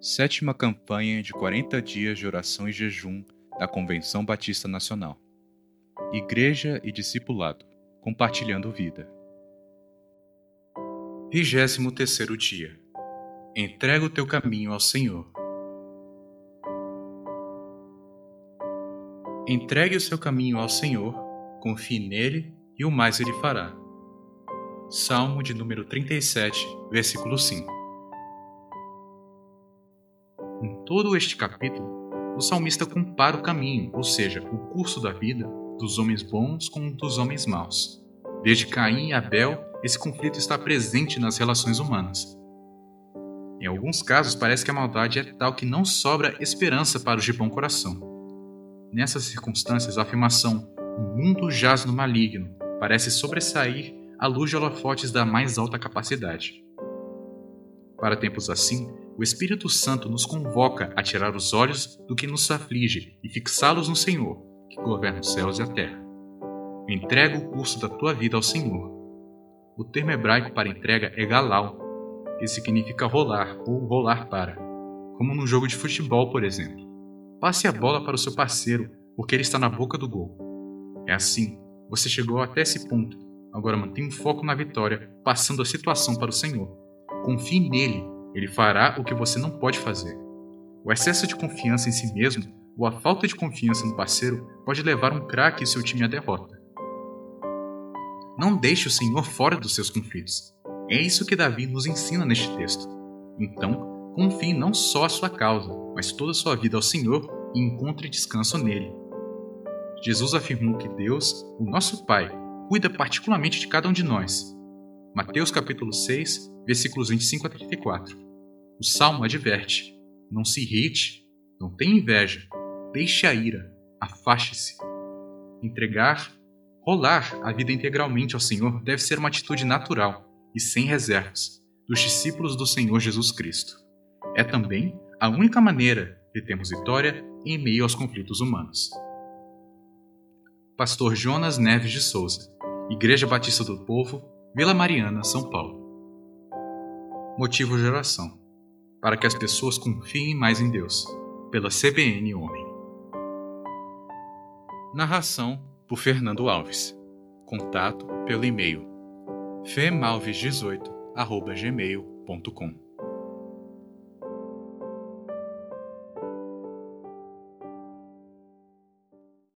Sétima campanha de 40 dias de oração e jejum da Convenção Batista Nacional. Igreja e discipulado, compartilhando vida. 23 dia. Entrega o teu caminho ao Senhor. Entregue o seu caminho ao Senhor, confie nele e o mais ele fará. Salmo de número 37, versículo 5. Em todo este capítulo, o salmista compara o caminho, ou seja, o curso da vida, dos homens bons com o dos homens maus. Desde Caim e Abel, esse conflito está presente nas relações humanas. Em alguns casos, parece que a maldade é tal que não sobra esperança para os de bom coração. Nessas circunstâncias, a afirmação o mundo jaz no maligno parece sobressair à luz de holofotes da mais alta capacidade. Para tempos assim, o Espírito Santo nos convoca a tirar os olhos do que nos aflige e fixá-los no Senhor, que governa os céus e a terra. Entrega o curso da tua vida ao Senhor. O termo hebraico para entrega é galal, que significa rolar ou rolar para, como num jogo de futebol, por exemplo. Passe a bola para o seu parceiro, porque ele está na boca do gol. É assim, você chegou até esse ponto Agora mantenha o foco na vitória, passando a situação para o Senhor. Confie nele, ele fará o que você não pode fazer. O excesso de confiança em si mesmo ou a falta de confiança no parceiro pode levar um craque e seu time à derrota. Não deixe o Senhor fora dos seus conflitos. É isso que Davi nos ensina neste texto. Então, confie não só a sua causa, mas toda a sua vida ao Senhor e encontre descanso nele. Jesus afirmou que Deus, o nosso Pai, cuida particularmente de cada um de nós. Mateus capítulo 6, versículos 25 a 34. O salmo adverte: Não se irrite, não tenha inveja, deixe a ira, afaste-se. Entregar, rolar a vida integralmente ao Senhor deve ser uma atitude natural e sem reservas dos discípulos do Senhor Jesus Cristo. É também a única maneira de termos vitória em meio aos conflitos humanos. Pastor Jonas Neves de Souza Igreja Batista do Povo, Vila Mariana, São Paulo. Motivo de oração: para que as pessoas confiem mais em Deus, pela CBN Homem. Narração por Fernando Alves. Contato pelo e-mail femalves18@gmail.com.